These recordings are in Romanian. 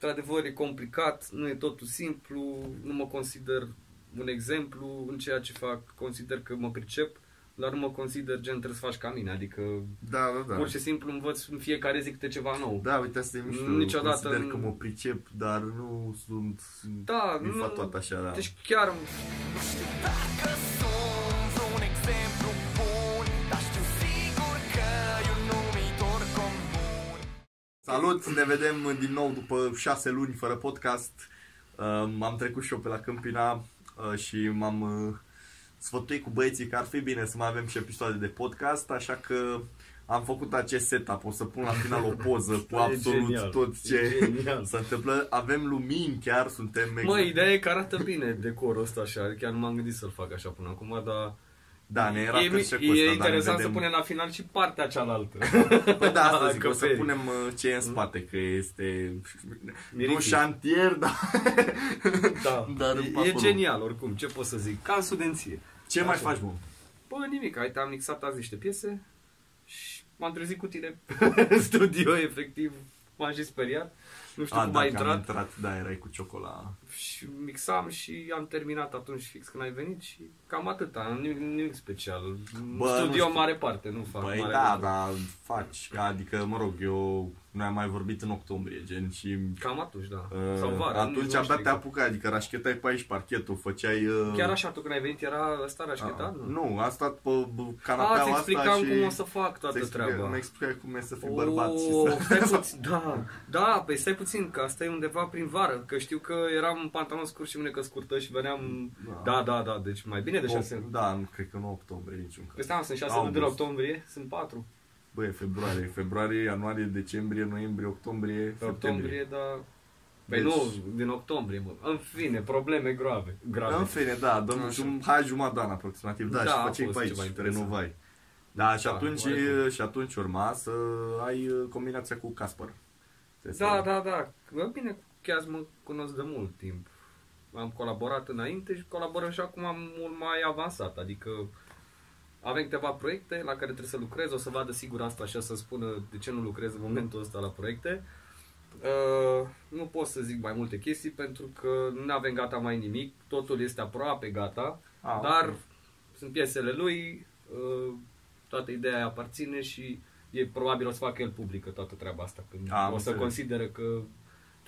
într-adevăr e complicat, nu e totul simplu, nu mă consider un exemplu în ceea ce fac, consider că mă pricep, dar nu mă consider gen trebuie să faci ca mine, adică Da, da, da. pur și simplu învăț în fiecare zi câte ceva nou. Da, uite, asta e mișto. Niciodată Consider nu- că mă pricep, dar nu sunt Da, nu- infatuat așa. Da. Deci chiar Nu știu dacă sunt Salut, ne vedem din nou după șase luni fără podcast. Uh, am trecut și eu pe la Câmpina uh, și m-am uh, sfătuit cu băieții că ar fi bine să mai avem și episoade de podcast, așa că am făcut acest setup. O să pun la final o poză cu E absolut genial, tot e ce genial. se întâmplă. Avem lumini chiar, suntem Mă, ideea e că arată bine decorul ăsta așa, chiar nu m-am gândit să-l fac așa până acum, dar Da, ne era e, frică cu e ăsta, dar ne interesant vedem... să punem la final și partea cealaltă. Păi da, asta zic, o să Acoperit. punem uh, ce e în spate, că este nu Mirific. șantier, dar Da, Dar e, acolo. e genial oricum, ce pot să zic, ca în studenție. ce mai Așa. faci, mă? Bă, nimic, uite, am mixat azi niște piese și m-am trezit cu tine în studio, efectiv, m-am și speriat. Nu știu A, cum da, ai că am intrat intrat, da, erai cu ciocola. și mixam și am terminat atunci fix când ai venit și cam atâta, nimic, nimic special. Bă, nu studio știu. în mare parte, nu fac Păi mare da, lucru. da, faci, adică, mă rog, eu, noi am mai vorbit în octombrie, gen, și Cam atunci, da. uh, Sau vara. nici atunci nu abia știu te exact. apucai, adică rașchetai pe aici parchetul, făceai... Uh, Chiar așa, tu când ai venit era ăsta rașchetat? uh, Nu. nu, a stat pe b- A, canapeaua îți asta explicam și... cum o să fac îți toată explica- treaba. Îmi explicai cum e să fii bărbat și Oh, să... stai puțin, da, da, păi stai puțin, că asta e undeva prin vară, că știu că eram în pantalon scurt și mânecă scurtă și veneam, Da. da, da, da, deci mai bine de O- șase Da, nu cred că nu octombrie niciun Păi caz. stai, mă, sunt șase August. luni de la octombrie, sunt patru. Băi, e februarie, februarie, ianuarie, decembrie, noiembrie, octombrie, Pe septembrie. octombrie, da. Păi Deci- nu, din octombrie, mă. În fine, probleme grave. grave. În fine, da, dăm Așa. jum, hai jumătate de an aproximativ, da, Da, și a făceai fost pe ceva aici, interesant. renovai. Da, și Da, atunci, oarecum. și atunci urma să ai uh, combinația cu Casper. Da, da, da. Bă, Bine, chiar mă cunosc de mult timp. Am colaborat înainte și colaborăm și acum mult mai avansat. Adică avem câteva proiecte la care trebuie să lucrez. O să vadă sigur asta și o să spună de ce nu lucrez în momentul ăsta la proiecte. Uh, nu pot să zic mai multe chestii pentru că nu avem gata mai nimic. Totul este aproape gata. Ah, dar ok. sunt piesele lui. Uh, toată ideea îi aparține și e probabil o să facă el publică toată treaba asta. Când Am o să înțeles. consideră că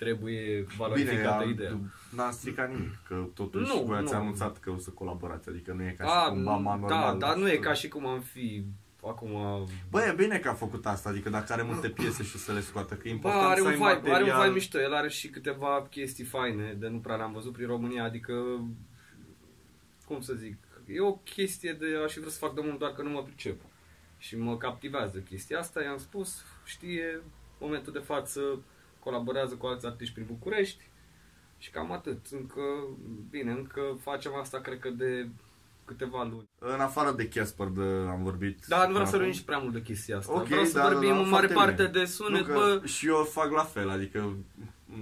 trebuie Bine, valorificată a- ideea. n-a stricat nimic, că totuși Nu, voi ați nu. anunțat că o să colaborați, adică nu e ca A, și cum mama da, normal. dar nu e ca și cum am fi acum... Bă, e bine că a făcut asta, adică dacă are multe piese și o să le scoată, că e Bă, important are să un ai vibe, material. are un vibe mișto, el are și câteva chestii faine de nu prea le-am văzut prin România, adică cum să zic, e o chestie de aș fi vrut să fac de mult, doar că nu mă pricep. Și mă captivează chestia asta, i-am spus, știe, momentul de față colaborează cu alți artiști prin București și cam atât. Încă, bine, încă facem asta cred că de câteva luni. În afară de Casper de, am vorbit. Dar nu vreau până să acum. rămâni și prea mult de chestia asta. Ok, vreau să da, da, vorbim da, în mare foarte parte bine. de sunet, nu, că bă, Și eu fac la fel, adică...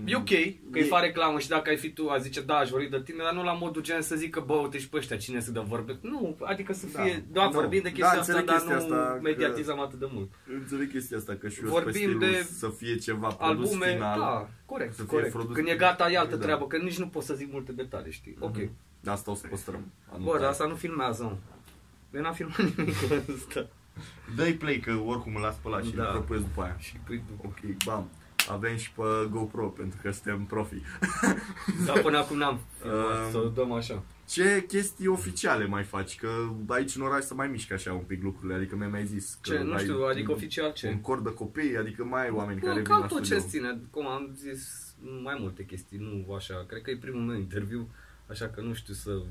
E ok că îi fac reclamă și dacă ai fi tu, a zice, da, aș vorbi de tine, dar nu la modul gen să zică, bă, uite și pe ăștia, cine să dă vorbe. Nu, adică să Da. fie, da, Nu. vorbim de Da, chestia asta, înțeleg dar chestia nu asta că- mediatizăm atât de mult. Înțeleg chestia asta, că și eu Vorbim pe stilul de să fie ceva produs Albume, final. da, corect, să fie corect. produs Când e final. gata, e altă Da. treabă, că nici nu pot să zic multe detalii, știi? Ok. Mhm. De asta o să păstrăm. Bă, dar asta nu filmează, mă. Eu n-am filmat nimic cu ăsta. Dă-i play, că oricum îl las pe ăla și Da. îl propuneți după aia. Și păi, Ok, bam. Avem și pe GoPro, pentru că suntem profi. dar până acum n-am filmat, Um, să o dăm așa. Ce chestii oficiale mai faci? Că aici în oraș să mai mișcă așa un pic lucrurile, adică mi-ai mai zis că Ce, nu ai știu, adică un- oficial ce? Un cor de copii, adică mai ai oameni care Bă, vin cam la tot ce studio. ține, cum am zis, mai multe chestii, nu așa, cred că e primul meu interviu, așa că nu știu să...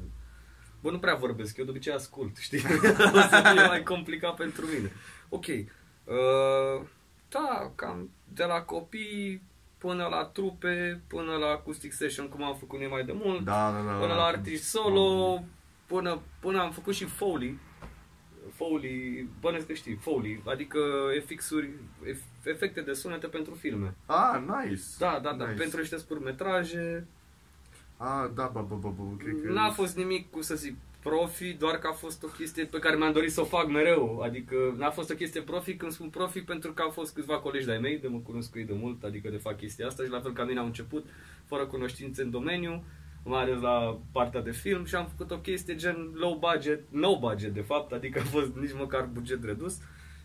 Bă, nu prea vorbesc, eu de obicei ascult, știi? o să fie mai complicat pentru mine. Ok, uh, da, cam de la copii până la trupe, până la acoustic session, cum am făcut noi mai de mult, Da, da, da. până da. la artist solo, până, până am făcut și Foley. Foley, bănesc că știi, Foley, adică FX-uri, ef- efecte de sunete pentru filme. Ah, nice. Da, da, da, nice. pentru niște scurtmetraje. Ah, da, bă, bă, bă, bă, cred că... N-a fost nimic, cum să zic, profi, doar că a fost o chestie pe care mi-am dorit să o fac mereu. Adică n-a fost o chestie profi când spun profi pentru că au fost câțiva colegi de-ai mei, de mă cunosc cu ei de mult, adică de fac chestia asta și la fel ca mine au început, fără cunoștințe în domeniu, mai ales la partea de film și am făcut o chestie gen low budget, no budget de fapt, adică a fost nici măcar buget redus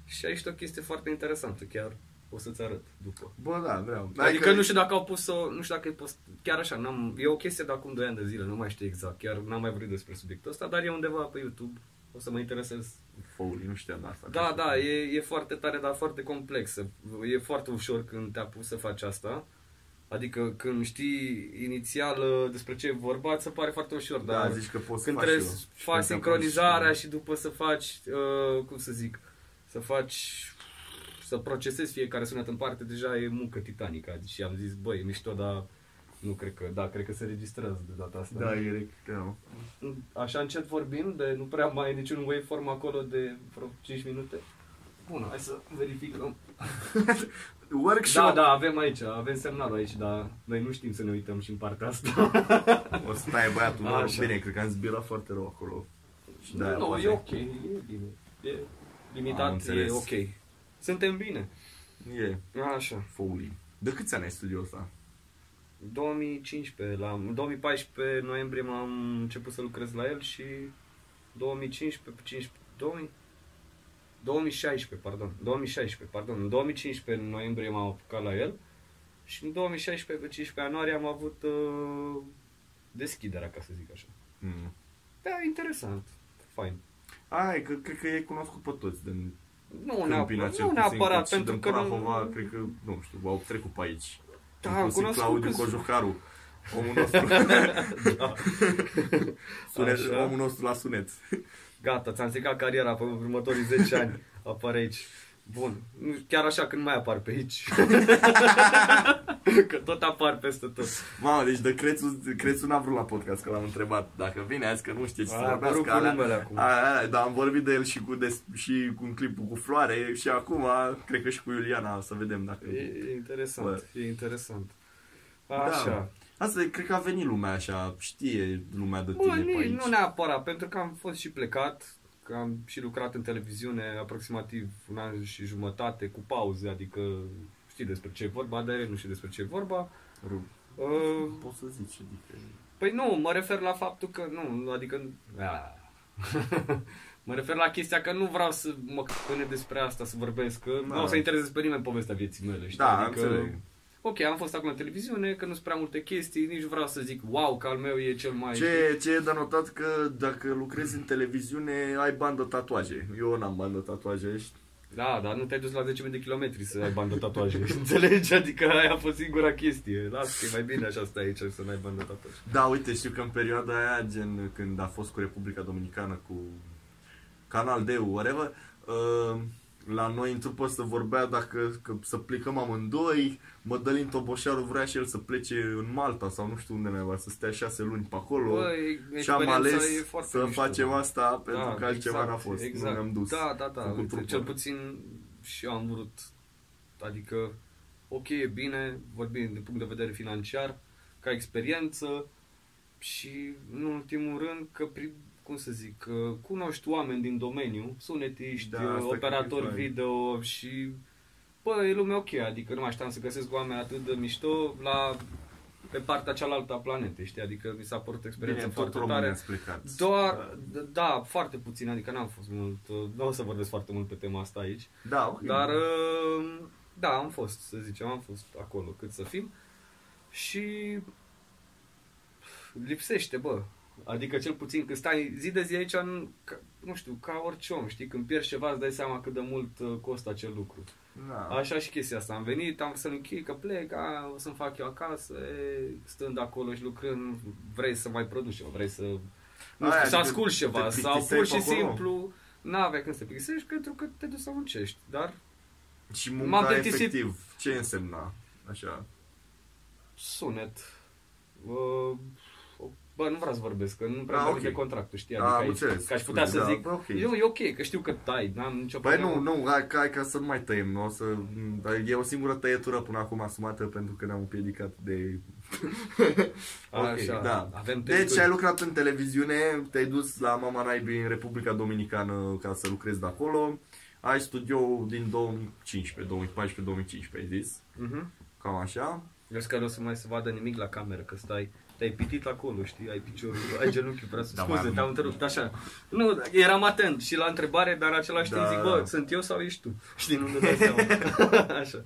și aici e o chestie foarte interesantă, chiar o să-ți arăt după. Bă, da, vreau. Adică nu știu dacă au pus-o, nu știu dacă e post, chiar așa, n-am, e o chestie de acum 2 ani de zile, nu mai știu exact, chiar n-am mai vorbit despre subiectul ăsta, dar e undeva pe YouTube, o să mă interesez. Foley, nu știam asta. Da, da, e, e foarte tare, dar foarte complexă. E foarte ușor când te apuci să faci asta. Adică când știi inițial uh, despre ce e vorba, ți se pare foarte ușor, Da, dar zici că poți când să faci trebuie eu. să Și faci când te sincronizarea apuci, și după să faci, uh, cum să zic, să faci, să procesezi fiecare sunet în parte, deja e muncă titanică. Și am zis, băi, e mișto, dar nu cred că, da, cred că se registrează de data asta. Da, e da. Așa încet vorbim, de nu prea mai e niciun waveform acolo de vreo 5 minute. Bun, hai să verificăm. Workshop. Da, da, avem aici, avem semnalul aici, dar noi nu știm să ne uităm și în partea asta. O să stai băiatul, mă, Așa. bine, cred că am zbirat foarte rău acolo. Și da, nu, e ok, e bine. E Am limitat, e înțeles. ok. Suntem bine. E, Așa. Foley. De câți ani ai studiul ăsta? 2015, la, în 2014 noiembrie m-am început să lucrez la el și 2015, 15, 2000, 2016, pardon, 2016, pardon, în 2015 în noiembrie m-am apucat la el și în 2016 pe 15 ianuarie am avut uh, deschiderea, ca să zic așa. Mm. Da, interesant, fain. Ai, că cred că e cunoscut pe toți din Nu, Câmpina, neapărat, cel nu puțin, neapărat, cât și pentru din că Prahova, nu... cred că, nu știu, au trecut pe aici. Da, am Inclusiv cunoscut Claudiu câți- Cojucaru, omul nostru, da. sunet, Așa. omul nostru la sunet. Gata, ți-am stricat cariera pe următorii 10 ani. Apare aici. Bun. Nu- Chiar așa când mai apar pe aici. că tot apar peste tot. Mamă, deci de Crețu, Crețu n-a vrut la podcast, că l-am întrebat dacă vine azi, că nu știe ce să A, apărut vorbească. cu alea. numele acum. A, a, dar am vorbit de el și cu, des, și cu un clip cu floare și acum, cred că și cu Iuliana, să vedem dacă... E, e interesant. Bă. E interesant. Da. Așa. Asta e- cred că a venit lumea așa, știe lumea de Bă, tine pe nici, aici. nu neapărat, pentru că am fost și plecat, că am și lucrat în televiziune aproximativ un an și jumătate cu pauze, adică știi despre ce e vorba, dar el nu știu despre ce e vorba. Ru- Uh, Poți să zici, adică... Păi nu, mă refer la faptul că nu, adică... A. mă refer la chestia că nu vreau să mă pune despre asta, să vorbesc, că Da. nu o să interesez pe nimeni povestea vieții mele, știi? Da, adică, înțeleg. Ok, am fost acum la televiziune, că nu sunt prea multe chestii, nici vreau să zic, wow, că al meu e cel mai... Ce, ce e de notat că dacă lucrezi în televiziune ai bandă tatuaje. Eu n-am bandă tatuaje. știi? Da, dar nu te-ai dus la 10.000 de kilometri să ai bandă tatuaje, înțelegi? Adică aia a fost singura chestie. Las că e mai bine așa să stai aici să n-ai bandă tatuaje. Da, uite, știu că în perioada aia, gen când a fost cu Republica Dominicană, cu Canal D, whatever, uh, la noi în trupă să vorbea dacă că să plecăm amândoi, Mădălin Toboșaru vrea și el să plece în Malta sau nu știu unde mai să stea șase luni pe acolo. Bă, și am experiența ales e foarte să mișto. facem asta pentru Da, că altceva exact, n-a fost. Exact. Nu ne-am dus. Da, da, da. Făcut Uite, trupă. cel puțin și eu am vrut, adică, ok, e bine, vorbim din punct de vedere financiar, ca experiență și, în ultimul rând, că, pri, cum să zic, că cunoști oameni din domeniu, sunetiști, Da, asta cred că e operatori fain. video și, bă, e lume ok, adică nu mai așteptam să găsesc oameni atât de mișto la pe partea cealaltă a planetei, știi? Adică mi s-a părut o experiență Bine, tot foarte românii tare. ați plecat. Doar, d- da, foarte puțin, adică n-am fost mult, uh, nu o să vorbesc foarte mult pe tema asta aici, Da, ok. dar uh, da, am fost, să zicem, am fost acolo cât să fim și lipsește, bă, adică cel puțin când stai zi de zi aici, nu, ca, nu știu, ca orice om, știi, când pierzi ceva îți dai seama cât de mult uh, costă acel lucru. Da. Așa și chestia asta. Am venit, am să-l închei, că plec, a, o să-mi fac eu acasă, e, stând acolo și lucrând, vrei să mai produci ceva, vrei să, nu Aia, știu, să adică asculti te ceva, sau plictiseai pur și pe acolo? simplu, n-avea când să te plictisești pentru că te duci să muncești. Dar Și M-am munca plictisit- efectiv, ce însemna? Așa. sunet, uh, Bă, nu vreau să vorbesc, că nu prea Ah, ah, ok. de contractul, știi? Ah, Adică am aici, înțeles. că aș putea să Da, zic, bă, ok. eu, e ok, că știu că tai, n-am nicio Băi, problemă. nu, nu, hai, hai ca să nu mai tăiem, nu o să... dar E o singură tăietură până acum asumată pentru că ne-am împiedicat de... Ok, Așa, da. avem Deci testuri. ai lucrat în televiziune, te-ai dus la Mama Naibii în Republica Dominicană ca să lucrezi de acolo. Ai studio din 2015, 2014-2015, ai zis. Mhm. Cam așa. Eu zic că nu o să mai se vadă nimic la cameră, că stai, te-ai pitit acolo, știi, ai piciorul, ai genunchiul prea sus. Da, Scuze, mai am- te-am întrerupt, așa. Nu, eram atent și la întrebare, dar în același Da, timp zic, da. bă, sunt eu sau ești tu? Știi, nu-mi dai seama. așa.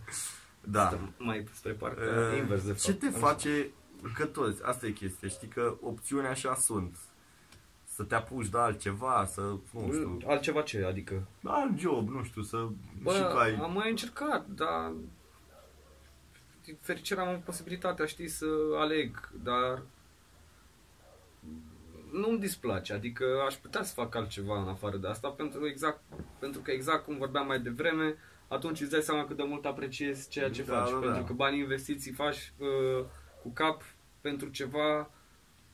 Da. Stă mai spre parcă Uh, invers, de fapt. Ce te Așa. face, că toți, asta e chestia, știi că opțiuni așa sunt. Să te apuci de altceva, să, nu știu, Altceva ce, adică? alt job, nu știu, să Bă, și că ai... am mai încercat, dar din fericire am posibilitatea, știi, să aleg, dar nu-mi displace, adică aș putea să fac altceva în afară de asta, pentru, exact, pentru că exact cum vorbeam mai devreme, atunci îți dai seama cât de mult apreciezi ceea ce Da, faci, da, da. pentru că banii investiți îi faci uh, cu cap pentru ceva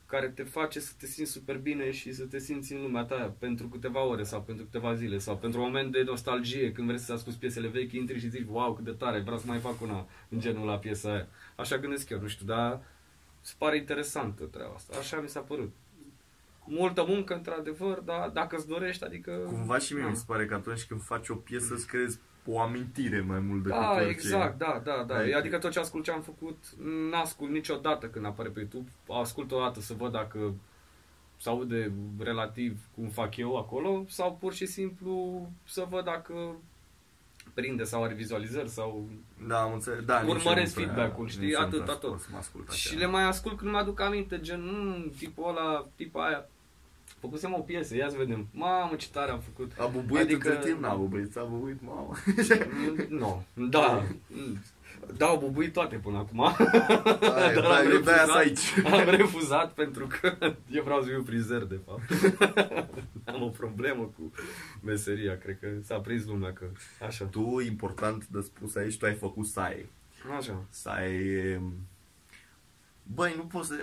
care te face să te simți super bine și să te simți în lumea ta pentru câteva ore sau pentru câteva zile sau pentru un moment de nostalgie când vrei să asculti piesele vechi, intri și zici, wow, cât de tare, vreau să mai fac una în genul la piesa aia. Așa gândesc eu, nu știu, dar se pare interesantă treaba asta. Așa mi s-a părut. Multă muncă, într-adevăr, dar dacă îți dorești, adică... Cumva și mie Da. mi se pare că atunci când faci o piesă îți creezi o amintire mai mult decât Da, orice. exact, da, da, da. Adică- Adică tot ce ascult ce am făcut, n-ascult niciodată când apare pe YouTube. Ascult o dată să văd dacă se aude relativ cum fac eu acolo sau pur și simplu să văd dacă prinde sau are vizualizări sau... Da, am înțeles. Da, nici Urmăresc eu nu prea- feedback-ul, știi? nici eu nu Atât, prea atât. pot Să mă ascult așa. Și le mai ascult când mi-aduc aminte, gen, mm, tipul ăla, tipa aia. Făcusem o piesă, ia să vedem. Mamă, ce tare am făcut. A bubuit adică... Adică- între timp? N-a bubuit, a bubuit, mamă. Nu, da. Da, au bubuit toate până acum. Aia, Dar da, am eu de-aia refuzat. sunt aici. Am refuzat pentru că eu vreau să fiu frizer, de fapt. Am o problemă cu meseria, cred că s-a prins lumea că așa. Tu, important de spus aici, tu ai făcut SAE. Așa. SAE... Băi, nu poți să...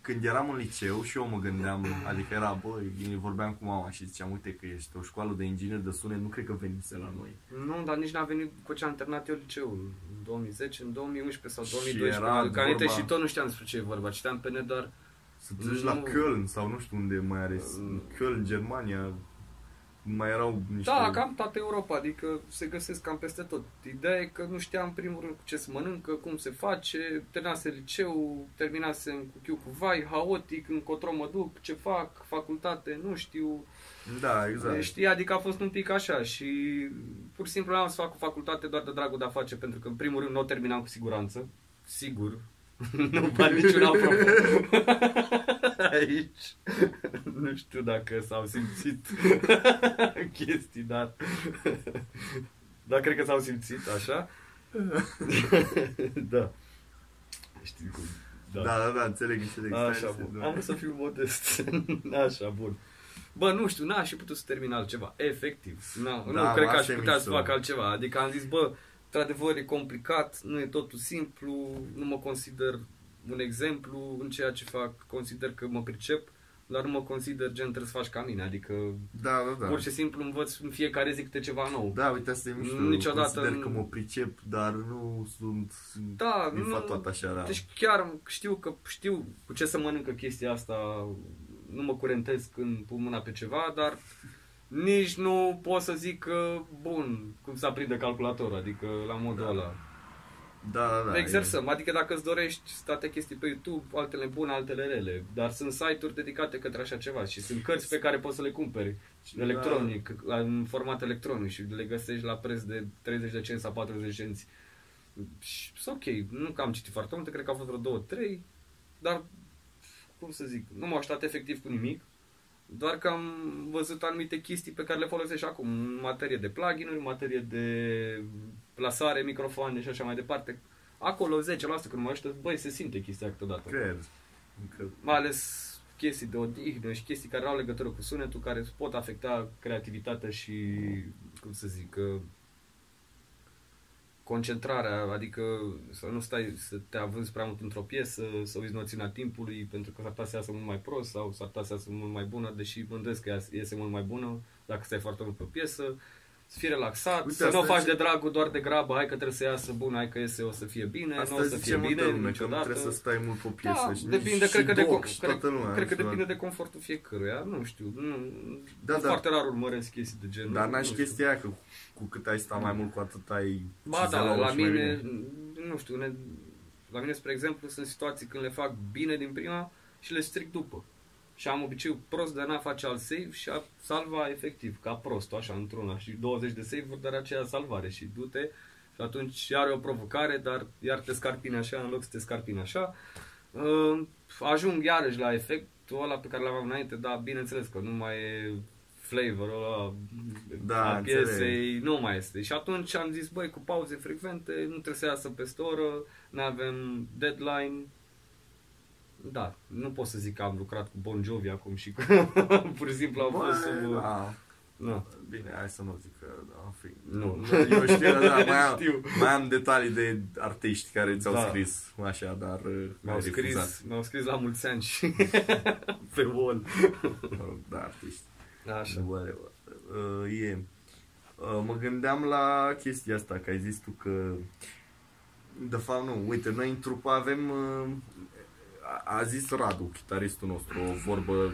și- Când eram în liceu și eu mă gândeam, adică era, băi, vorbeam cu mama și ziceam, uite că ești o școală de inginer de sunet, nu cred că venise la noi. Nu, dar nici n-a venit cu ce am terminat eu liceul. În 2010, în 2011 sau Și 2012. era Era aminte vorba- și tot nu știam despre ce e vorba. Citeam pe net, dar Să te duci la Nu. Köln sau nu știu unde mai are, Mm. Köln, Germania, mai erau niște... Da, cam toată Europa, adică se găsesc cam peste tot. Ideea e că nu știam în primul rând cu ce se mănâncă, cum se face, terminase liceu, terminasem cu chiu cu vai, haotic, încotro mă duc, ce fac, facultate, nu știu. Da, exact. Știi, adică a fost un pic așa și pur și simplu am să fac o facultate doar de dragul de a face, pentru că în primul rând nu o terminam cu siguranță, sigur. nu bani niciun apropo. Aici. nu știu dacă s-au simțit chestii, dar... dar cred că s-au simțit așa. da. Știi cum... Da, da, da, înțeleg, înțeleg. Stai Așa, să- bun. da. Am vrut să fiu modest. Așa, bun. Bă, nu știu, n-aș fi putut să termin altceva. Efectiv. Na, Da, nu cred că aș asta e putea să mișto. fac altceva. Adică am zis, bă, într-adevăr e complicat, nu e totul simplu, nu mă consider un exemplu în ceea ce fac, consider că mă pricep, dar nu mă consider gen trebuie să faci ca mine, adică Da, da, da. pur și simplu învăț în fiecare zi câte ceva nou. Da, uite, asta e mișto. Niciodată Consider nu- că mă pricep, dar nu sunt Da, nu- infatuat așa, da. Deci chiar știu că știu cu ce să mănâncă chestia asta, nu mă curentez când pun mâna pe ceva, dar nici nu pot să zic că, bun, cum să aprinde calculatorul, adică la modul Da. ăla. Da, da, da. Exersăm, adică dacă îți dorești state chestii pe YouTube, altele bune, altele rele, dar sunt site-uri dedicate către așa ceva și sunt cărți pe care poți să le cumperi Da. electronic, în format electronic și le găsești la preț de 30 de cenți sau 40 de cenți. Și sunt ok, nu că am citit foarte multe, cred că au fost vreo două, trei, dar, cum să zic, nu m-au ajutat efectiv cu nimic, doar că am văzut anumite chestii pe care le folosesc acum, în materie de plugin-uri, în materie de plasare, microfoane și așa mai departe. Acolo 10% când mă ajută, băi, se simte chestia câteodată. Cred. Încă... Mai ales chestii de odihnă și chestii care au legătură cu sunetul, care îți pot afecta creativitatea și, cum să zic, uh, concentrarea, adică să nu stai să te avânzi prea mult într-o piesă, să uiți noțiunea timpului, pentru că s-ar putea să iasă mult mai prost sau s-ar putea să iasă mult mai bună, deși mă îndoiesc că ias- iese mult mai bună dacă stai foarte mult pe o piesă, să fii relaxat, Uite, să nu o asta faci zice- de dragul doar de grabă, hai că trebuie să iasă bun, hai că iese, o să fie bine, Asta nu o să zice fie multă bine lume, că nu niciodată. trebuie să stai mult pe o piesă. Da, și depinde, și cred că, de, doc, com- și cred, toată lumea. cred că și depinde de confortul fiecăruia, nu știu, nu, Da, da, da. foarte rar urmăresc chestii de genul. Dar nu n-ai și știu. chestia aia că cu cât ai sta mai mult, cu atât ai Ba da, cizelat-o la și mai mine, bine. nu știu, ne, la mine, spre exemplu, sunt situații când le fac bine din prima și le stric după. Și am obiceiul prost de a n-a face alt save și a salva efectiv, ca prostul, așa, într-una. Și 20 de save-uri, dar aceea salvare. Și du-te și atunci iar e o provocare, dar iar te scarpine așa, în loc să te scarpine așa. Uh, ajung iarăși la efectul ăla pe care l-aveam înainte, dar bineînțeles că nu mai e flavorul ăla Da, al înțeleg. piesei, nu mai este. Și atunci am zis, băi, cu pauze frecvente, nu trebuie să iasă peste o oră, nu avem deadline. Da, nu pot să zic că am lucrat cu Bon Jovi acum și că pur și simplu au fost Băi, sub... da. Nu. Bine, hai să nu zic că, da, în fin. Nu. Eu știu, da, mai am, Știu. mai am detalii de artiști care ți-au Da. scris, așa, dar uh, Mi-au ai scris, refuzat. mi-au scris la mulți ani și pe wall. Mă rog, Da, artiști. Așa. Bă, uh, e. Uh, mă gândeam la chestia asta, că ai zis tu că... De fapt, nu, uite, noi în trupă avem... Uh, a, a zis Radu, chitaristul nostru, o vorbă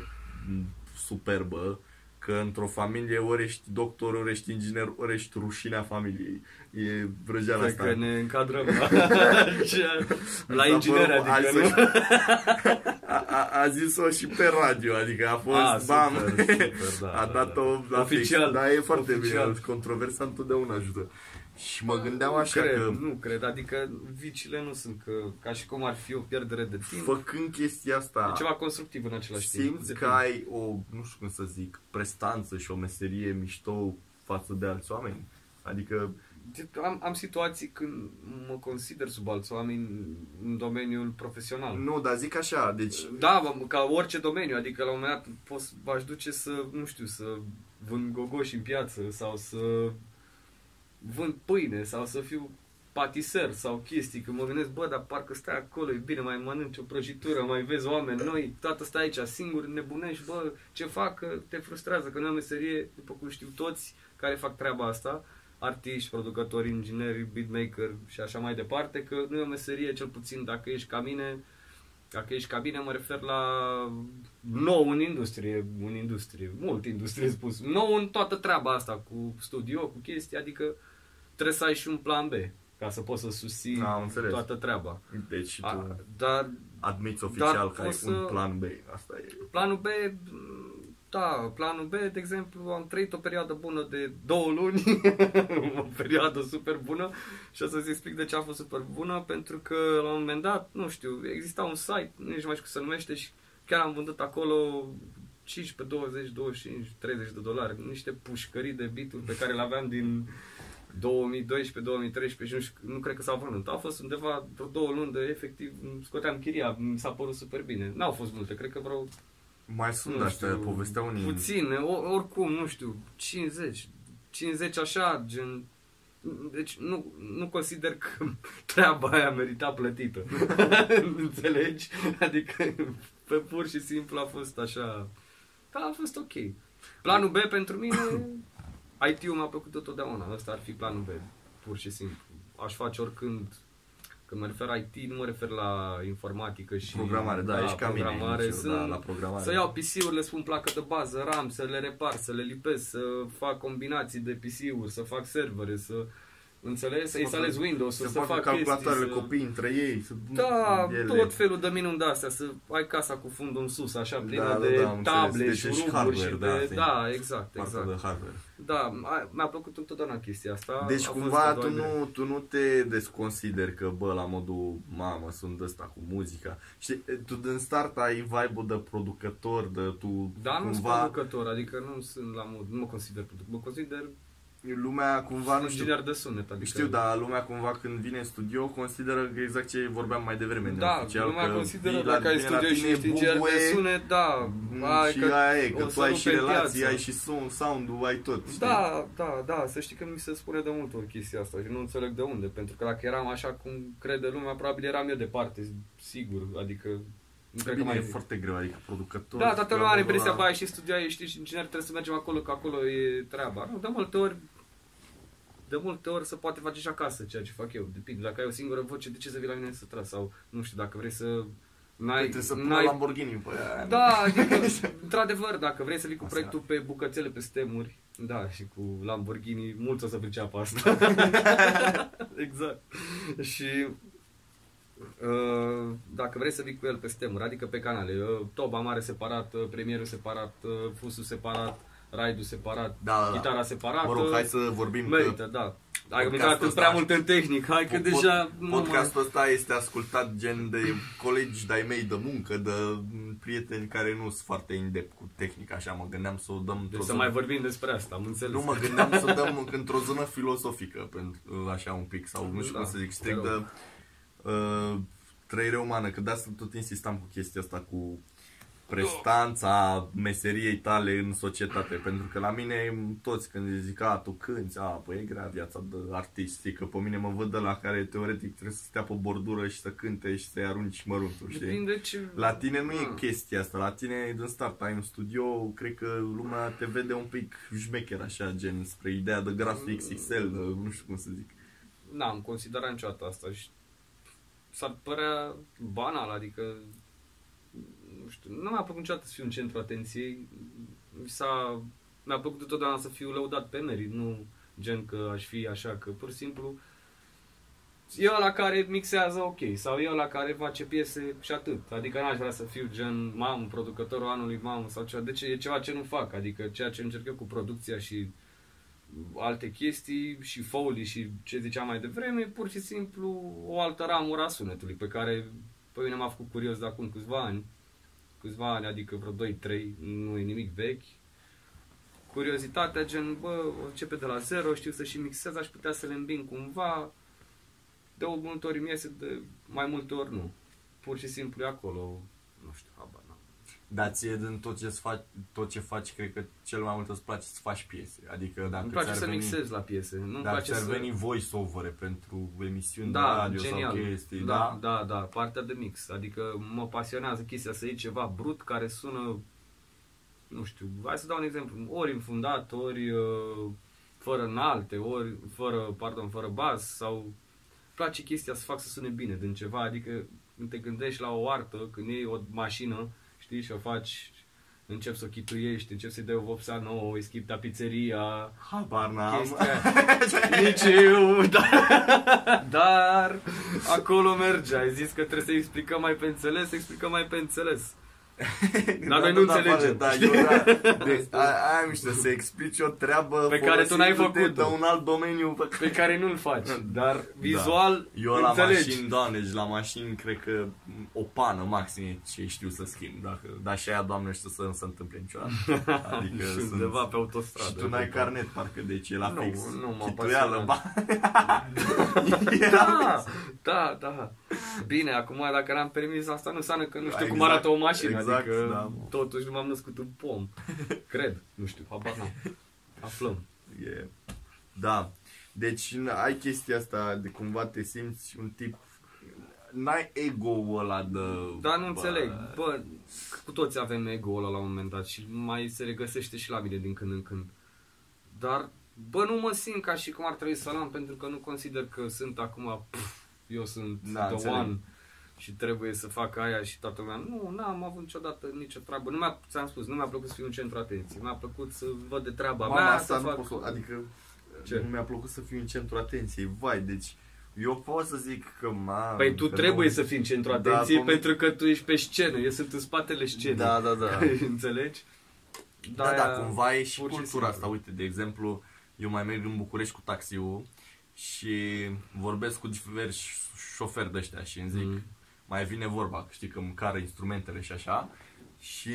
m, superbă, că într-o familie ori ești doctor, ori ești inginer, ori ești rușinea familiei. E vrăjeala Cred asta. că ne încadrăm la, la S-a inginer, părut- hai adică să- nu? A, a, a zis-o și pe radio, adică a fost, Ah, bam, super, super, da, a da, dat-o da. la Oficial, fix. Da, e foarte oficial. bine, controversa întotdeauna ajută. Și mă gândeam așa cred, că, Nu cred, adică vicile nu sunt că, ca și cum ar fi o pierdere de timp. făcând chestia asta, E ceva constructiv în același timp. simți că Depinde. ai o, nu știu cum să zic, prestanță și o meserie mișto față de alți oameni? Adică, Am, am situații când mă consider sub alți oameni în domeniul profesional. nu, dar zic așa, deci, Da, bă, ca orice domeniu, adică la un moment dat pot, v-aș duce să, nu știu, să vând gogoși în piață sau să vând pâine sau să fiu patiser sau chestii, că mă gândesc, bă, dar parcă stai acolo, e bine, mai mănânci o prăjitură, mai vezi oameni noi, toată stai aici singur, nebunești, bă, ce fac, că te frustrează, că nu e o meserie, după cum știu toți care fac treaba asta, artiști, producători, ingineri, beatmaker și așa mai departe, că nu e o meserie, cel puțin dacă ești ca mine, dacă ești ca mine, mă refer la nou în industrie, în industrie, mult industrie spus, nou în toată treaba asta cu studio, cu chestii, adică trebuie să ai și un plan B ca să poți să susții Am înțeles. toată treaba. deci și A, tu dar admiți oficial dar că ai poți un să- plan B, asta e. planul B, da, planul B, de exemplu, am trăit o perioadă bună de două luni, o perioadă super bună și o să-ți explic de ce a fost super bună, pentru că la un moment dat, nu știu, exista un site, nu știu mai știu cum se numește și chiar am vândut acolo 15, 20, 25, 30 de dolari, niște pușcării de bituri pe care le aveam din 2012, 2013 și nu, știu, nu cred că s-au vândut. A fost undeva vreo două luni de efectiv, scoteam chiria, mi s-a părut super bine. N-au fost multe, cred că vreo Mai sunt nu astea, știu, povestea unii. Puțin, o, oricum, nu știu, 50, 50 așa, gen... Deci nu, nu consider că treaba aia merita plătită. Înțelegi? Adică pe pur și simplu a fost așa... Da, a fost ok. Planul B pentru mine, IT-ul mi-a plăcut totdeauna. Ăsta ar fi planul B, pur și simplu. Aș face oricând când mă refer IT, nu mă refer la informatică și Programare, da, ești ca mine, programare. Inițiu, Sunt, da, la programare. Să iau PC-urile, să pun placă de bază, RAM, să le repar, să le lipesc, să fac combinații de PC-uri, să fac servere, să înțelegi, să instalez Windows, să să, să facă fac calculatoarele chestii, să... copiii între ei. Să... Da, ele. tot felul de minuni de astea, să ai casa cu fundul în sus, așa, plină Da, da, de da, am înțeles. table Deci și ești ruburi și hardware, de... da, Da, exact, Partea exact. de hardware. Da, a- mi-a plăcut întotdeauna chestia asta. Deci A fost cumva doar tu de- nu, tu nu te desconsideri că, bă, la modul, mamă, sunt ăsta cu muzica. Știi, tu din start ai vibe-ul de producător, de tu Da, nu sunt cumva... producător, adică nu sunt la mod, nu mă consider producător, mă consider lumea cumva, nu știu, inginer de sunet. Adică... știu, dar lumea cumva când vine în studio consideră că exact ce vorbeam mai devreme. Da, neoficial, lumea că consideră vii la- dacă ai vine la studio și tine ești inginer de bubuie, sunet, da. mm, hai și că aia e, că o tu să ai rup și pe relații, piață. ai și sound, sound ai tot. știi? Da, da, da, să știi că mi se spune de multe ori chestia asta și nu înțeleg de unde, pentru că dacă eram așa cum crede lumea, probabil eram eu departe, sigur, adică nu cred că Bine, mai... e foarte greu, adică producător. Da, toată lumea are ăla- impresia, bă, ai și studia, ești și inginer, trebuie să mergem acolo, că acolo e treaba. Nu, de multe ori, de multe ori se poate face și acasă ceea ce fac eu. Depinde, dacă ai o singură voce, de ce să vii la mine să tragi? Sau, nu știu, dacă vrei să... N-ai, Trebuie să pună n-ai Lamborghini pe aia. Da, adică, într-adevăr, dacă vrei să vii cu Asta. proiectul pe bucățele, pe stemuri, da, și cu Lamborghini, mulți o să priceapă asta. exact. Și uh, dacă vrei să vii cu el pe stemuri, adică pe canale, uh, toba mare separat, uh, premierul separat, uh, fusul separat, raidul separat, Da, da, da. chitara separată, Mă rog, hai să vorbim merită, că da. Dacă am podcastul intrat ăsta- prea mult în tehnic, hai că pod- deja nu mai... podcastul ăsta este ascultat gen de colegi de-ai mei de muncă, de m, prieteni care nu sunt foarte indept cu tehnica, așa mă gândeam să o dăm într-o Deci să zonă- mai vorbim despre asta, am înțeles. Nu mă gândeam să o dăm într-o zonă filosofică, pentru așa un pic, sau nu știu Da, cum să zic, te strict rog. de uh, trăire umană, că de asta tot insistam cu chestia asta, cu prestanța meseriei tale în societate, pentru că la mine toți când zic, a, tu cânti, a, păi e grea viața de artist, știi, că pe mine mă văd de la care teoretic trebuie să stea pe bordură și să cânte și să-i arunci măruntul, știi? Depinde ce... La tine nu e Ah. chestia asta, la tine din start ai un studio, cred că lumea te vede un pic șmecher așa, gen spre ideea de grafic XXL, de, nu știu cum să zic. N-am considerat niciodată asta și s-ar părea banal, adică nu știu, nu mi-a plăcut niciodată să fiu în centru atenției. Mi s-a, mi-a plăcut întotdeauna să fiu lăudat pe merit, nu gen că aș fi așa, că pur și simplu e ăla care mixează ok sau e ăla care face piese și atât. Adică n-aș vrea să fiu gen mamă, producătorul anului, mamă sau ceva. Deci e ceva ce nu fac. Adică ceea ce încerc eu cu producția și alte chestii și folii și ce ziceam mai devreme, e pur și simplu o altă ramură a sunetului pe care pe mine m-a făcut curios de acum câțiva ani. Câțiva ani, adică vreo 2-3, nu e nimic vechi. Curiozitatea gen, bă, o începe de la zero, știu să și mixez, aș putea să le îmbin cumva. De o multe ori mi iese, de mai multe ori nu. Pur și simplu e acolo, nu știu, habar n-am. Dar ție din tot ce, faci, tot ce faci, cred că cel mai mult îți place să faci piese. Adică dacă Îmi place ți-ar să veni, mixez la piese. Nu-mi dacă place ți-ar să... veni voice-over pentru emisiuni de Da, radio genial. sau chestii, da, da, da, partea de mix. Adică mă pasionează chestia să iei ceva brut care sună, nu știu, hai să dau un exemplu, ori infundat, ori uh, fără înalte, ori fără, pardon, fără bas sau place chestia să fac să sune bine din ceva, adică când te gândești la o artă, când iei o mașină, știi, și o faci începi să o chituiești, începi să-i dai o vopsea nouă, îi schimbi tapizeria, Habar n-am. chestia. Nici eu, dar, dar acolo merge. Ai zis că trebuie să explicăm mai pe înțeles, explicăm mai pe înțeles. Dar noi nu înțelegem. Da, eu, da, de, a, aia e mișto, să explici o treabă Pe care tu n-ai folosindu-te făcut-o. de un alt domeniu pe Pe care nu-l faci, dar vizual Eu la înțelegi. mașini, doamne, și la mașini cred că o pană maxim e ce știu să schimb. Dacă, dar și aia, doamne, știu să nu se întâmple niciodată. Adică și sunt, undeva pe autostradă. și tu n-ai carnet, parcă, deci e la Nu, fix. nu m-a Chituială, pasionat. ba. Da, da, da. Bine, acum dacă n-am permis asta nu înseamnă că nu știu cum Exact, arată o mașină, exact, adică da. totuși nu m-am născut în pom. Cred, nu știu, habar n-am. Aflăm. E, da. Deci ai chestia asta de cumva te simți un tip N-ai ego-ul ăla de... Dar nu bă, înțeleg. Bă, cu toți avem ego-ul ăla la un moment dat și mai se regăsește și la mine din când în când. Dar, bă, nu mă simt ca și cum ar trebui să-l am pentru că nu consider că sunt acum, pf, eu sunt Da, the înțeleg. one și trebuie să fac aia și toată lumea. Nu, n-am avut niciodată nicio treabă. Nu mi-a, ți-am spus, nu mi-a plăcut să fiu în centru atenției. Mi-a plăcut să văd de treaba Mama, mea, asta să nu fac... pot să... Adică Ce? nu mi-a plăcut să fiu în centru atenției. Vai, deci eu pot să zic că ma, Păi tu că trebuie nu... să fii în centru Da, atenției pom- pentru că tu ești pe scenă, eu sunt în spatele scenei. Da, da, da. Înțelegi? Da, da, De-aia, cumva e și pur și cultura simplu. asta. Uite, de exemplu, eu mai merg în București cu taxiul și vorbesc cu diversi șoferi de ăștia și îmi zic, Mm. mai vine vorba, că știi că îmi cară instrumentele și așa, și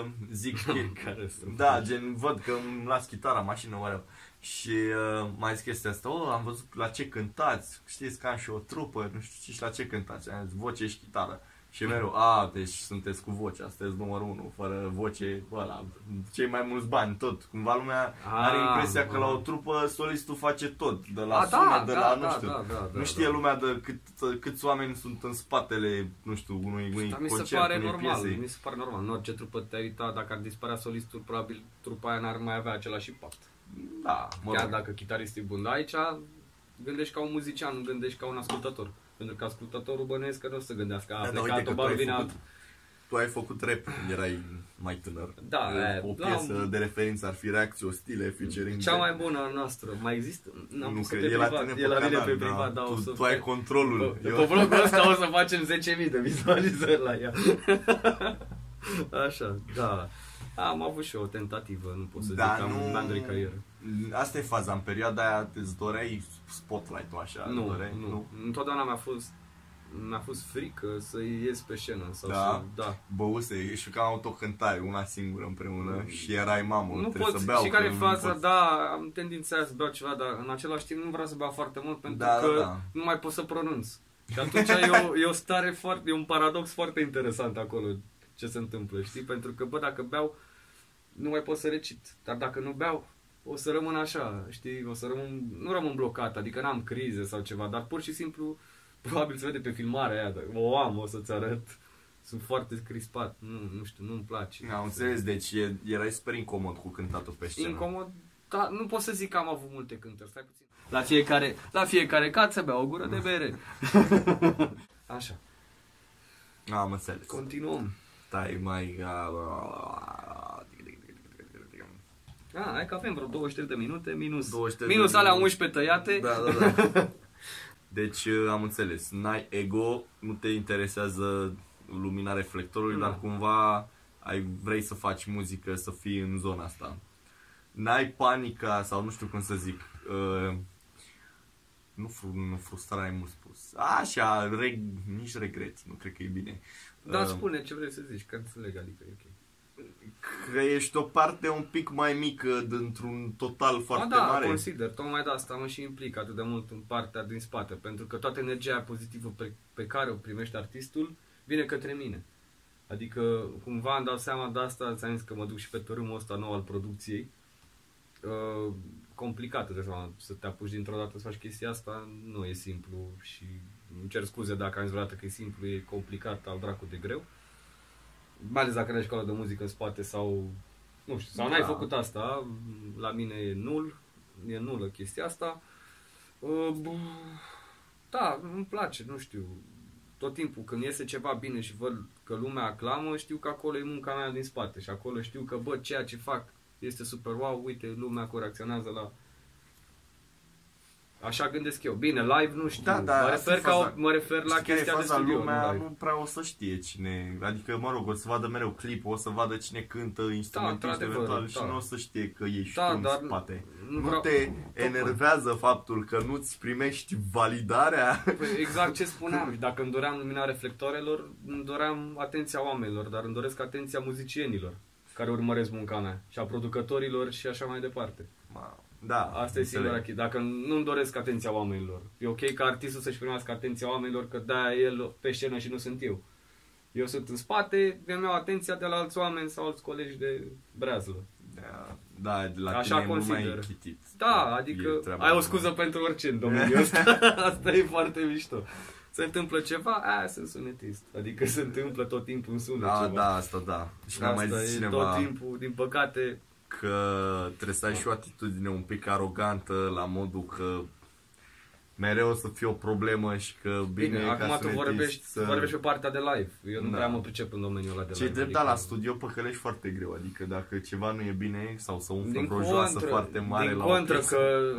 uh, zic că... Care sunt? Da, gen, văd că îmi las chitara, mașină, whatever. Și uh, mai zis chestia asta, oh, am văzut la ce cântați, știți că am și o trupă, nu știu ce, și la ce cântați, am zis, voce și chitară. Și mereu, a, deci sunteți cu vocea, sunteți numărul unu, fără voce, ăla, cei mai mulți bani, tot. Cumva lumea Ah, are impresia că bă. la o trupă solistul face tot, de la A, sună, da, de da, la, da, nu știu. da, da, da, nu știe da. lumea de cât, câți oameni sunt în spatele, nu știu, unui, unui Dar mi concert, se pare unei normal, piese. mi se pare normal. În orice trupă te-ai uitat, dacă ar dispărea solistul, probabil trupa aia n-ar mai avea același impact. Da, mă Chiar rog. dacă chitaristul e bun, dar aici gândești ca un muzician, nu gândești ca un ascultător. Pentru că ascultătorul bănuiesc că nu o să gândească, a Da, da, plecat uite o că tu ai balvina. făcut, tu ai făcut rap când erai mai tânăr. Da, e, o da, piesă un- de referință ar fi reacții ostile, featuring Cea de- mai bună a noastră, mai există? N-am nu pus cred, pe e la privat, tine e la mine canal, pe privat, da, o tu, să tu ai controlul. Pe, Eu- pe blogul ăsta o să facem 10.000 de vizualizări la ea. Așa, da. Am avut și eu o tentativă, nu pot să da, zic, am, nu... mi-am dorit carieră. Asta e faza, în perioada aia îți doreai spotlight-ul așa? Nu, doreai? nu, Întotdeauna mi-a fost mi-a fost frică să ies pe scenă sau Da. să, da. Băuse, și ca autocântare, una singură împreună și erai mamă, Nu trebuie poți, să beau. și care e că nu faza, poți. da, am tendința aia să beau ceva, dar în același timp nu vreau să beau foarte mult pentru Da, că da, da. nu mai pot să pronunț. Și atunci e o, e o stare foarte, e un paradox foarte interesant acolo ce se întâmplă, știi? Pentru că, bă, dacă beau, nu mai pot să recit. Dar dacă nu beau, o să rămân așa, știi? O să rămân, nu rămân blocat, adică n-am crize sau ceva, dar pur și simplu, probabil se vede pe filmarea aia, dar o am, o să-ți arăt. Sunt foarte crispat, nu, nu știu, nu-mi place. Am înțeles, deci e- erai super incomod cu cântatul pe scenă. Incomod, da, nu pot să zic că am avut multe cântări, stai puțin. La fiecare, la fiecare cat să bea o gură de bere. Așa, Am înțeles. continuăm. Stai mai... Ah, hai că avem vreo 23 de minute, minus, 23 de minus alea minute. 11 tăiate. Da, da, da. Deci uh, am înțeles, n-ai ego, nu te interesează lumina reflectorului, Nu. dar cumva ai, vrei să faci muzică, să fii în zona asta. N-ai panica sau nu știu cum să zic, uh, nu, fru, nu frustrare ai mult spus. Așa, reg, nici regret, nu cred că e bine. Dar Uh, spune ce vrei să zici, că înțeleg, adică e ok. Că ești o parte un pic mai mică dintr-un total foarte da, mare. consider, tocmai de asta mă și implic atât de mult în partea din spate, pentru că toată energia pozitivă pe, pe care o primește artistul vine către mine. Adică, cumva îmi dau seama de asta, ți-am zis că mă duc și pe tărâmul ăsta nou al producției. Uh, complicat, de seama, să te apuci dintr-o dată să faci chestia asta, nu e simplu și îmi cer scuze dacă am zis vreodată că e simplu, e complicat, al dracu de greu. Mai ales dacă n-ai școală de muzică în spate sau, nu știu, sau Da. n-ai făcut asta, la mine e nul, e nulă chestia asta. Uh, b- Da, îmi place, nu știu, tot timpul când iese ceva bine și văd că lumea aclamă, știu că acolo e munca mea din spate și acolo știu că, bă, ceea ce fac este super wow, uite, lumea cum reacționează la... Așa gândesc eu. Bine, live nu știu. Da, da, mă, asta refer e ca o, faza. mă refer la Știi care e chestia de faza? studio, lumea nu live. nu prea o să știe cine, adică mă rog, o să vadă mereu clipul, o să vadă cine cântă instrumental într-adevăr, instrumental și da. nu o să știe că ești Da, tu în dar spate. nu Nu, vreau- te tocmai. enervează faptul că nu-ți primești validarea? Păi exact ce spuneam. Și Dacă îmi doream lumina reflectoarelor, îmi doream atenția oamenilor, dar îmi doresc atenția muzicienilor care urmăresc munca mea și a producătorilor și așa mai departe. Ma, Da, Asta e înțeleg. singura chestie. Dacă nu-mi doresc atenția oamenilor. E ok ca artistul să-și primească atenția oamenilor, că da el pe scenă și nu sunt eu. Eu sunt în spate, îmi iau atenția de la alți oameni sau alți colegi de breazlă. Da, da, de la Așa tine e mult mai consider. chitit. Da, adică E treaba ai o ta. scuză pentru orice în domeniul ăsta. Asta e foarte mișto. Se întâmplă ceva, aia sunt sunetist. Adică se întâmplă tot timpul un sunet Da, ceva. da, asta da. Și ne-a mai Asta zis e cineva tot timpul, din păcate, că trebuie să ai și o atitudine un pic arogantă la modul că mereu o să fie o problemă și că bine, Bine, e ca acum tu sunetist vorbești, să... tu vorbești pe partea de live. Eu nu Da. prea mă pricep în domeniul ăla de Ce live. drept, da, adică- la studio păcălești foarte greu, adică dacă ceva nu e bine sau să umflă Din vreo joasă contră, foarte mare din la contră o piesă, că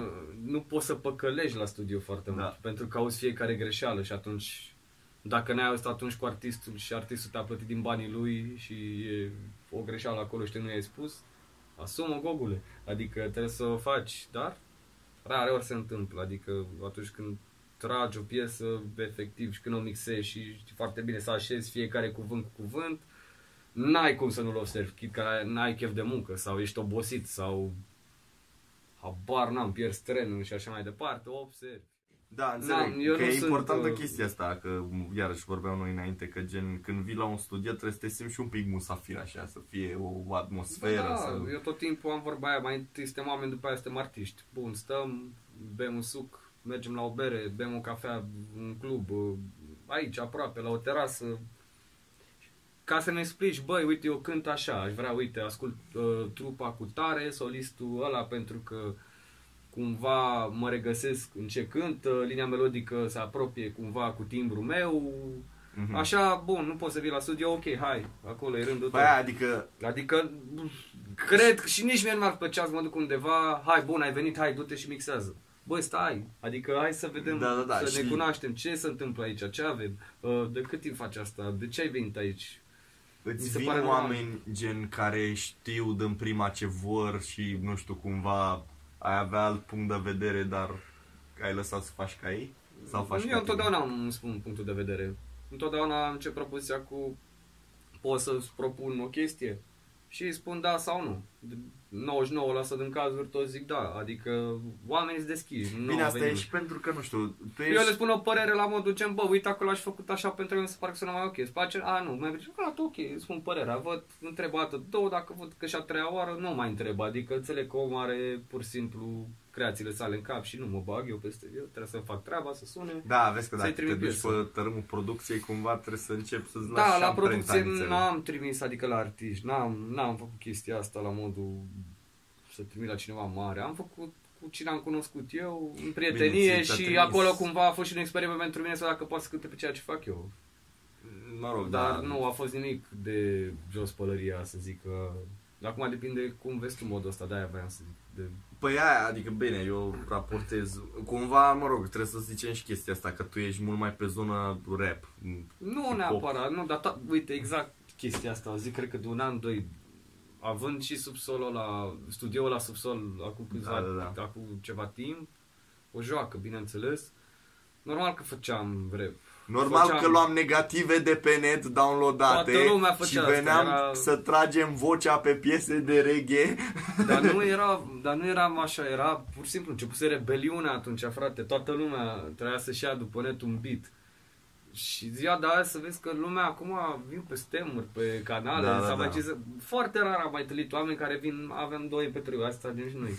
nu poți să păcălești la studio foarte mult, Da. pentru că auzi fiecare greșeală și atunci, dacă n-ai auzit atunci cu artistul și artistul te-a plătit din banii lui și e o greșeală acolo și tu nu i-ai spus, asumă gogule, adică trebuie să o faci, dar rare ori se întâmplă, adică atunci când tragi o piesă efectiv și când o mixezi și știi foarte bine să așezi fiecare cuvânt cu cuvânt, n-ai cum să nu-l observi, chit că n-ai chef de muncă sau ești obosit sau habar n-am, pierzi trenul și așa mai departe, o observi. Da, înțeleg. N-am, eu că nu e sunt, importantă uh, chestia asta, că iarăși vorbeam noi înainte, că gen când vii la un studio trebuie să te simți și un pic musafir așa, să fie o atmosferă. da, să... eu tot timpul am vorba aia, mai întâi suntem oameni, după aia suntem artiști. Bun, stăm, bem un suc, mergem la o bere, bem o cafea, un club, uh, aici, aproape, la o terasă. Ca să ne explici, băi, uite, eu cânt așa, aș vrea, uite, ascult uh, trupa cu tare, solistul ăla, pentru că cumva mă regăsesc în ce cânt, uh, linia melodică se apropie cumva cu timbrul meu, Mhm. Așa, bun, nu poți să vii la studio, ok, hai, acolo e rândul Păi tău. aia, adică Adică, cred și nici mie nu mi-ar plăcea să mă duc undeva, hai, bun, ai venit, hai, du-te și mixează. Băi, stai, adică hai să vedem, Da, da, da, să și- ne cunoaștem, ce se întâmplă aici, ce avem, Uh, de cât timp faci asta, de ce ai venit aici? Mi îți se vin pare normal. oameni gen care știu din prima ce vor și nu știu cumva ai avea alt punct de vedere, dar ai lăsat să faci ca ei? Sau faci Eu ca întotdeauna îmi spun punctul de vedere. Întotdeauna încep propoziția cu pot să-ți propun o chestie și îi spun da sau nu. De 99% din cazuri toți zic da, adică oamenii sunt deschiși. nu Bine, au asta venit. e și pentru că, nu știu, tu Eu ești... le spun o părere la modul gen, bă, uite acolo aș făcut așa pentru că mi se pare că sună mai ok. Îți place? A, nu, mai zice, gata, ok, îți spun părerea. Văd, întreb o dată, două, dacă văd că și a treia oară, nu mai întreb. Adică înțeleg că omul are pur și simplu creațiile sale în cap și nu mă bag eu peste el, trebuie să fac treaba, să sune. Da, vezi că Să-i dacă te trimit duci piesă. pe tărâmul producției, cumva trebuie să începi să-ți lași Da, și la amprenta, producție înțeleg. n-am trimis, adică la artiști, n-am, n-am făcut chestia asta la modul să trimit la cineva mare. Am făcut cu cine am cunoscut eu, în prietenie Bine, ți-a și trimis. acolo cumva a fost și un experiment pentru mine să dacă poate să cânte pe ceea ce fac eu. Mă rog, Dar da. nu a fost nimic de jos pălăria, să zic că... Acum depinde cum vezi tu modul ăsta, de-aia voiam să zic. De... Păi aia, adică bine, eu raportez, cumva, mă rog, trebuie să zicem și chestia asta, că tu ești mult mai pe zona rap. Nu Hip-hop. neapărat, nu, dar ta, uite, exact chestia asta, o zic, cred că de un an, doi, având și subsolul la studioul la subsol acum câțiva, Da, da, acum ceva timp, o joacă, bineînțeles. Normal că făceam rap. Normal Făceam- că luam negative de pe net downloadate Toată lumea și făcea asta, veneam era- să tragem vocea pe piese de reggae. Dar nu era, dar nu eram așa, era pur și simplu, începuse rebeliunea atunci, frate, toată lumea trebuia să-și ia după net un beat. Și ziua de azi să vezi că lumea acum vin pe stemuri, pe canale, Da, da, sau mai da. ce să... Foarte rar am mai întâlnit oameni care vin, avem doi pe trei, asta din și noi.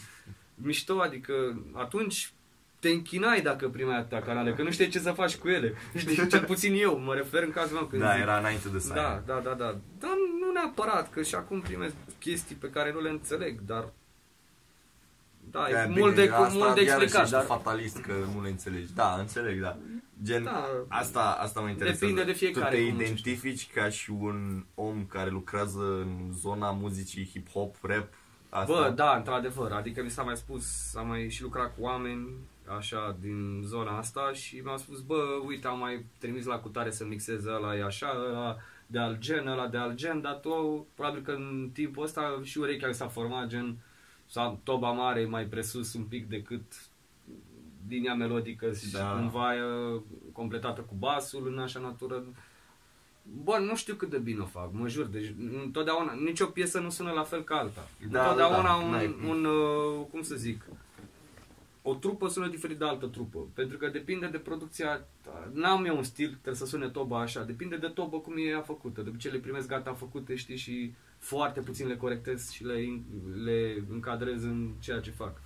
Mișto, adică atunci te închinai dacă primeai atâtea canale, că nu știi ce să faci cu ele. Știi, cel puțin eu, mă refer în cazul meu când Da, zic. era înainte de să Da, ai. da, da, da. Dar nu neapărat, că și acum primesc chestii pe care nu le înțeleg, dar... Da, e bine, mult de, asta mult de iarăși explicat, ești dar... fatalist că nu le înțelegi. Da, înțeleg, da. Gen, Da. asta, asta mă interesează. Depinde de fiecare Tu te cum identifici ca și un om care lucrează în zona muzicii hip-hop, rap, asta? Bă, da, într-adevăr, adică mi s-a mai spus, am mai și lucrat cu oameni așa din zona asta și mi-au spus, bă, uite, am mai trimis la cutare să mixeze ăla e așa, ăla de alt gen, ăla de alt gen, dar tu, probabil că în timpul ăsta și urechea mi s-a format gen, sau toba mare mai presus un pic decât linia melodică și Da. cumva e completată cu basul în așa natură. Bă, nu știu cât de bine o fac, mă jur, deci întotdeauna, nicio piesă nu sună la fel ca alta. Da, întotdeauna da, da, un, n-ai- un, uh, cum să zic, o trupă sună diferit de altă trupă, pentru că depinde de producția, n-am eu un stil, trebuie să sune toba așa, depinde de tobă cum e ea făcută, de obicei le primesc gata făcute, știi, și foarte puțin le corectez și le, le încadrez în ceea ce fac.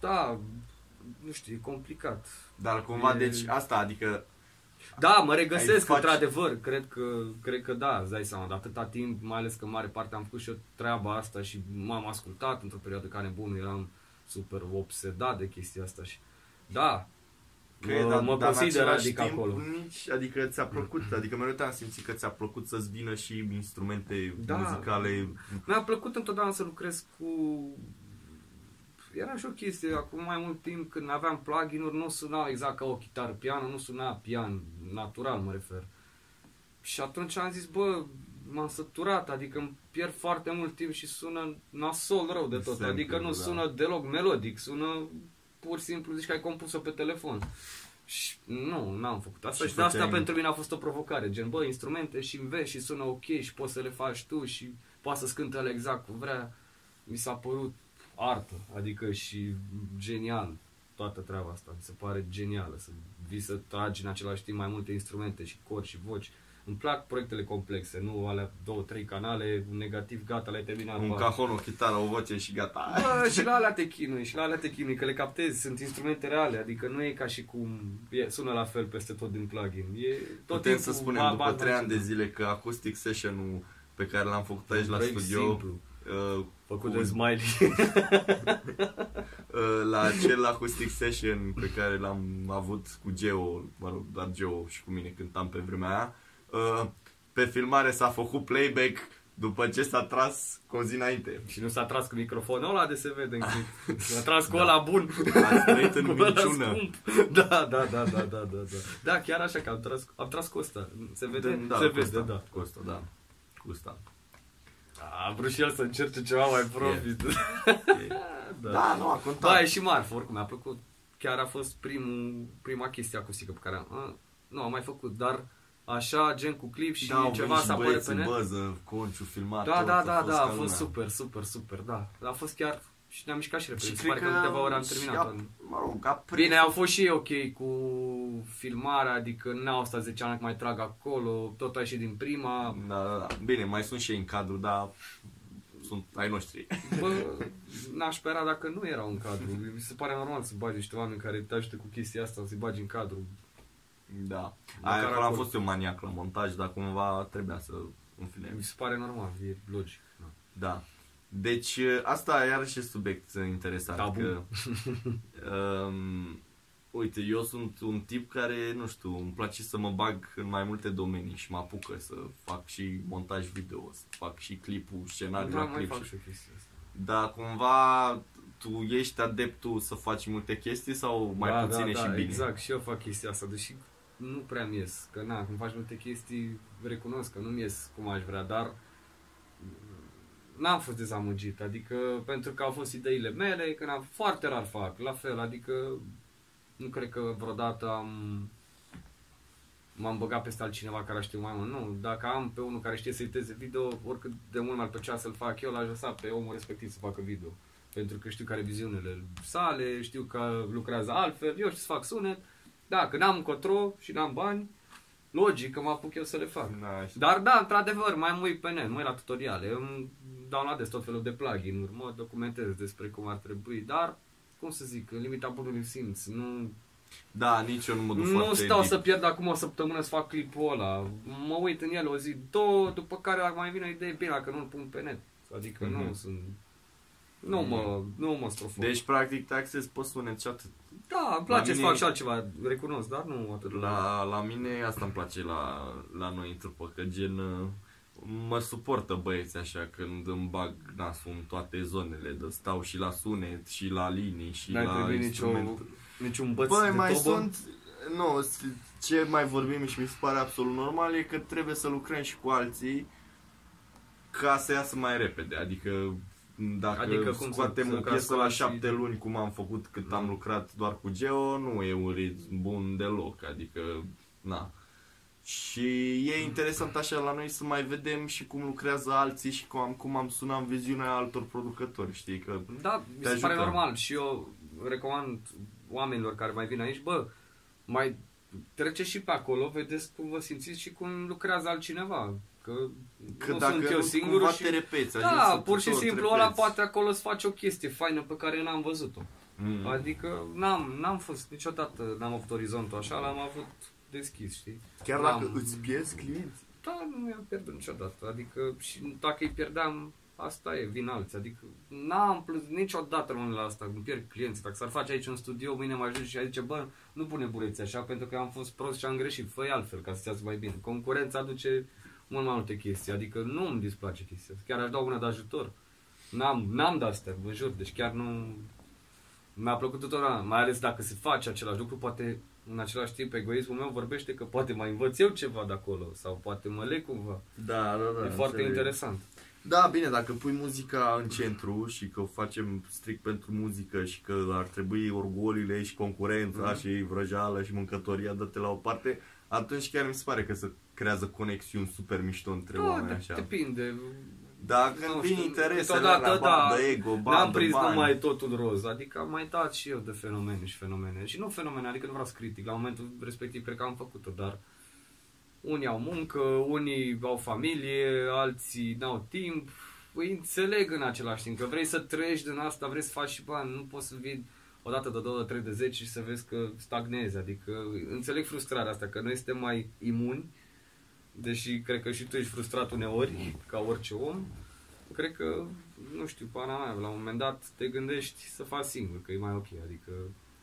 Da, nu știu, e complicat. Dar cumva, E- deci asta, adică Da, mă regăsesc faci- într-adevăr, cred că, cred că da, îți dai seama, de atâta timp, mai ales că în mare parte am făcut și eu treaba asta și m-am ascultat într-o perioadă ca nebunul, eram super obsedat de chestia asta și da, Că mă, dar- mă dar în consider același adică timp, acolo. Nici, adică ți-a plăcut, adică mereu te-am simțit că ți-a plăcut să-ți vină și instrumente Da. muzicale. Mi-a plăcut întotdeauna să lucrez cu... Era și o chestie, acum mai mult timp când aveam plugin-uri, nu sunau exact ca o chitară piano, nu suna pian, natural mă refer. Și atunci am zis, bă, m-am săturat, adică îmi pierd foarte mult timp și sună nasol rău de tot. Sample, adică nu da. sună deloc melodic, sună pur și simplu, zici că ai compus-o pe telefon. Și nu, n-am făcut asta Și și, de asta făceai- pentru mine a fost o provocare. Gen, bă, instrumente și înveți și sună ok și poți să le faci tu și poți să-ți cântă el exact cum vrea. Mi s-a părut artă, adică și genial toată treaba asta. Mi se pare genială să vii să tragi în același timp mai multe instrumente și cori și voci. Îmi plac proiectele complexe, nu alea două, trei canale, un negativ, gata, le-ai terminat. Un bă. cajon, o chitară, o voce și gata. Bă, și la alea te chinui, și la alea te chinui, că le captezi, sunt instrumente reale, adică nu e ca și cum e, sună la fel peste tot din plugin. E tot Putem timpul să spunem ba- după ba- 3 ani de ba- zile că Acoustic Session-ul pe care l-am făcut aici la Proiect studio simplu, uh, făcut cu- de smiley. Uh, la acel acoustic session pe care l-am avut cu Geo, mă rog, doar Geo și cu mine cântam pe vremea aia, uh, pe filmare s-a făcut playback după ce s-a tras cu o zi înainte. și nu s-a tras cu microfonul ăla de se vede în clip. S-a tras cu Da. ăla bun. Ați trăit în Cu ăla minciună. scump. Da, da, da, da, da, da, da. Da, chiar așa că am tras, am tras cu ăsta. Se vede? Da, se cu vede, ăsta, da. Cu ăsta, da. Cu ăsta. A vrut și el să încerce ceva mai profit. da. Da, nu, a contat. Da, e și marfă, oricum mi-a plăcut. Chiar a fost primul, prima chestie acustică pe care am... A, nu, am mai făcut, dar așa, gen cu clip și da, au ceva venit și să apare băieți pe în net. băză, Conciu, filmat. Da, tot, da, da, da, a ca fost lumea. super, super, super, da. A fost chiar... Și ne-am mișcat și repede. Și Se cred pare că în câteva ore am și terminat. a- Mă rog, a prins Bine, au fost și ei ok cu filmarea, adică n-au stat 10 ani că mai trag acolo, tot a ieșit din prima. Da, da, da. Bine, mai sunt și ei în cadru, dar sunt ai noștri. Bă, n-aș spera dacă nu erau în cadru. Mi se pare normal să bagi niște oameni care te ajută cu chestia asta, să-i bagi în cadru. Da. Măcar Aia acolo am acolo. fost eu maniac la montaj, dar cumva trebuia să în fine. Mi se pare normal, e logic. Da. Da. Deci asta iarăși e subiect interesant. Tabu. Că, um, uite, eu sunt un tip care, nu știu, îmi place să mă bag în mai multe domenii și mă apucă să fac și montaj video, să fac și clipul, scenariul Da, la mai clip. fac și- și o chestie asta. Dar cumva tu ești adeptul să faci multe chestii sau mai da, puține da, și da, bine? Exact, și eu fac chestia asta, deși nu prea mi ies. Că na, când faci multe chestii, recunosc că nu-mi ies cum aș vrea, dar n-am fost dezamăgit, adică pentru că au fost ideile mele, că n-am, foarte rar fac, la fel, adică nu cred că vreodată am m-am băgat peste altcineva care știu mai mult. Nu, dacă am pe unul care știe să editeze video, oricât de mult m-ar plăcea să-l fac eu, l-aș lăsa pe omul respectiv să facă video. Pentru că știu care viziunile sale, știu că lucrează altfel, eu știu să fac sunet. Da, când am încotro și n-am bani, logic că mă apuc eu să le fac. Da, și- Dar da, într-adevăr, mai mă uit pe net, mă uit la tutoriale, îmi downloadez tot felul de plugin-uri, mă documentez despre cum ar trebui, dar, cum să zic, în limita bunului simț, nu, Da, nici eu nu mă duc nu foarte stau deep. să pierd acum o săptămână să fac clipul ăla, mă uit în el o zi, două, după care dacă mai vine o idee, bine, dacă nu-l pun pe net, adică Mhm. nu sunt, nu mă, nu mă strofoc. Deci, practic, te axezi pe sunet și atât. da, îmi place la să mine- fac și altceva, recunosc, dar nu atât. La, la mine asta îmi place la, la noi în trupă, că gen uh, mă suportă băieți așa când îmi bag nasul în toate zonele, de stau și la sunet, și la linii, și N-ai la primit nicio, instrument. niciun băț Băi, de mai tobă? sunt... Nu, s- ce mai vorbim și mi se pare absolut normal e că trebuie să lucrăm și cu alții ca să iasă mai repede. Adică dacă Adică adică cum să- scoatem să o lucrați piesă cu la alții? șapte luni, cum am făcut cât am lucrat doar cu Geo, nu e un ritm bun deloc. Adică, na. Și e interesant așa la noi să mai vedem și cum lucrează alții și cum am, cum am sunat în viziunea altor producători, știi? Că Da, mi Te se pare ajută. normal și eu recomand oamenilor care mai vin aici, bă, mai treceți și pe acolo, vedeți cum vă simțiți și cum lucrează altcineva. Că, Că nu dacă sunt eu nu, singur cumva și... te repeți. ajungi Da, să pur și tot simplu repeți. ăla poate acolo să face o chestie faină pe care n-am văzut-o. Mm. Adică n-am, n-am fost niciodată, n-am avut orizontul așa, l-am avut deschis, știi? Chiar N-am- dacă îți pierzi clienți. Da, nu i-am pierdut niciodată. Adică și dacă îi pierdeam, asta e, vin alții. Adică n-am plus niciodată rămân la asta, îmi pierd clienți. Dacă s-ar face aici un studio, mâine mă ajunge și a zice, bă, nu pune bureți așa, pentru că am fost prost și am greșit, fă altfel ca să iasă mai bine. Concurența aduce mult mai multe chestii, adică nu îmi displace chestia asta. Chiar aș da una de ajutor. N-am, n-am de astea, vă jur, deci chiar nu... Mi-a plăcut tuturor, mai ales dacă se face același lucru, poate în același timp egoismul meu vorbește că poate mai învăț eu ceva de acolo sau poate mă leg cumva. Da, da, da. e foarte înțeleg. interesant. Da, bine, dacă pui muzica în centru și că o facem strict pentru muzică și că ar trebui orgolile și concurența Mhm. și vrăjeala și mâncătoria date la o parte, atunci chiar mi se pare că se creează conexiuni super mișto între Da, oameni de- așa. depinde. Dar Nu când știu, vin interesele câteodată, alea, da, bandă, ego, bandă, N-am prins bani. numai totul roz, adică am mai dat și eu de fenomene și fenomene. Și nu fenomene, adică nu vreau să critic, la momentul respectiv cred că am făcut-o, dar unii au muncă, unii au familie, alții n-au timp. Îi înțeleg în același timp că vrei să trăiești din asta, vrei să faci și bani, nu poți să vii o dată de două, de trei, de zece și să vezi că stagnezi. Adică înțeleg frustrarea asta, că noi suntem mai imuni, deși cred că și tu ești frustrat uneori, ca orice om. Cred că, nu știu, pana mea, la un moment dat te gândești să faci singur, că e mai ok, adică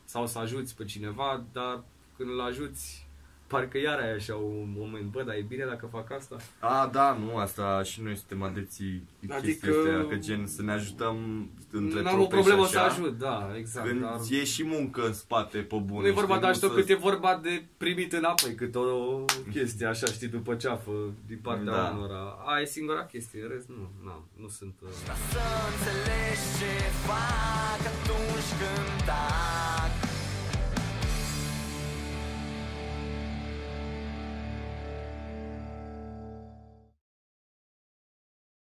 sau să ajuți pe cineva, dar când îl ajuți, parcă iar ai așa un moment, bă, dar e bine dacă fac asta? A, da, nu, asta și noi suntem adepții Adică- adică... chestia, că gen să ne ajutăm între N-am o trupe problemă și să așa, ajut, da, exact. Când dar... e și muncă în spate pe bune. Nu e vorba știi, de nu ajutor, să- cât e vorba de primit înapoi, cât o chestie așa, știi, după ceafă, din partea Da. unora. Aia e singura chestie, în rest nu, na, nu sunt... Uh... Să înțelegi ce fac atunci când